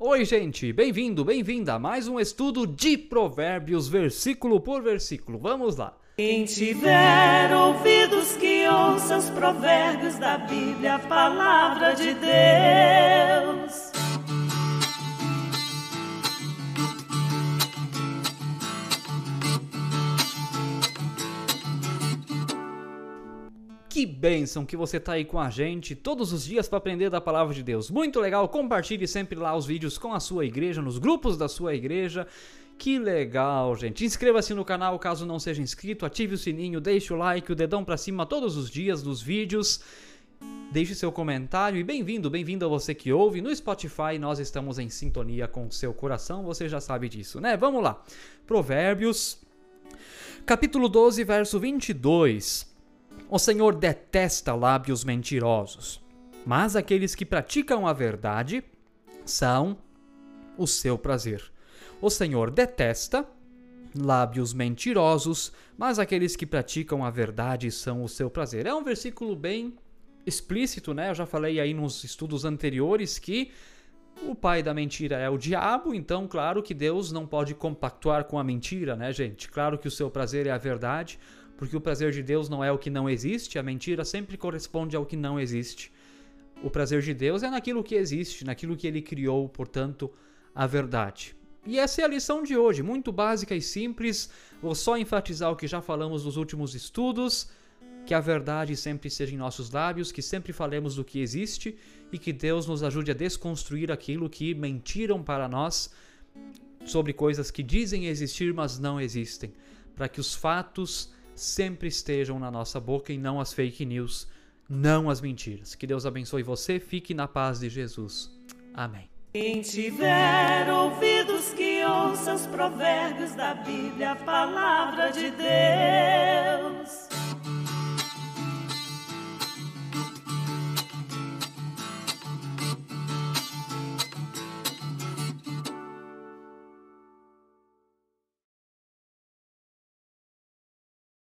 Oi, gente, bem-vindo, bem-vinda a mais um estudo de Provérbios, versículo por versículo. Vamos lá. Quem tiver ouvidos que ouça os provérbios da Bíblia, a palavra de Deus. Que bênção que você tá aí com a gente todos os dias para aprender da palavra de Deus. Muito legal, compartilhe sempre lá os vídeos com a sua igreja, nos grupos da sua igreja. Que legal, gente. Inscreva-se no canal caso não seja inscrito, ative o sininho, deixe o like, o dedão para cima todos os dias dos vídeos. Deixe seu comentário e bem-vindo, bem-vindo a você que ouve. No Spotify nós estamos em sintonia com o seu coração, você já sabe disso, né? Vamos lá. Provérbios, capítulo 12, verso 22. O Senhor detesta lábios mentirosos, mas aqueles que praticam a verdade são o seu prazer. O Senhor detesta lábios mentirosos, mas aqueles que praticam a verdade são o seu prazer. É um versículo bem explícito, né? Eu já falei aí nos estudos anteriores que o pai da mentira é o diabo, então claro que Deus não pode compactuar com a mentira, né, gente? Claro que o seu prazer é a verdade, porque o prazer de Deus não é o que não existe, a mentira sempre corresponde ao que não existe. O prazer de Deus é naquilo que existe, naquilo que ele criou, portanto, a verdade. E essa é a lição de hoje, muito básica e simples. Vou só enfatizar o que já falamos nos últimos estudos, que a verdade sempre seja em nossos lábios, que sempre falemos do que existe e que Deus nos ajude a desconstruir aquilo que mentiram para nós sobre coisas que dizem existir, mas não existem, para que os fatos sempre estejam na nossa boca e não as fake news, não as mentiras. Que Deus abençoe você, fique na paz de Jesus. Amém. Quem tiver ouvidos que ouça os provérbios da Bíblia, a palavra de Deus.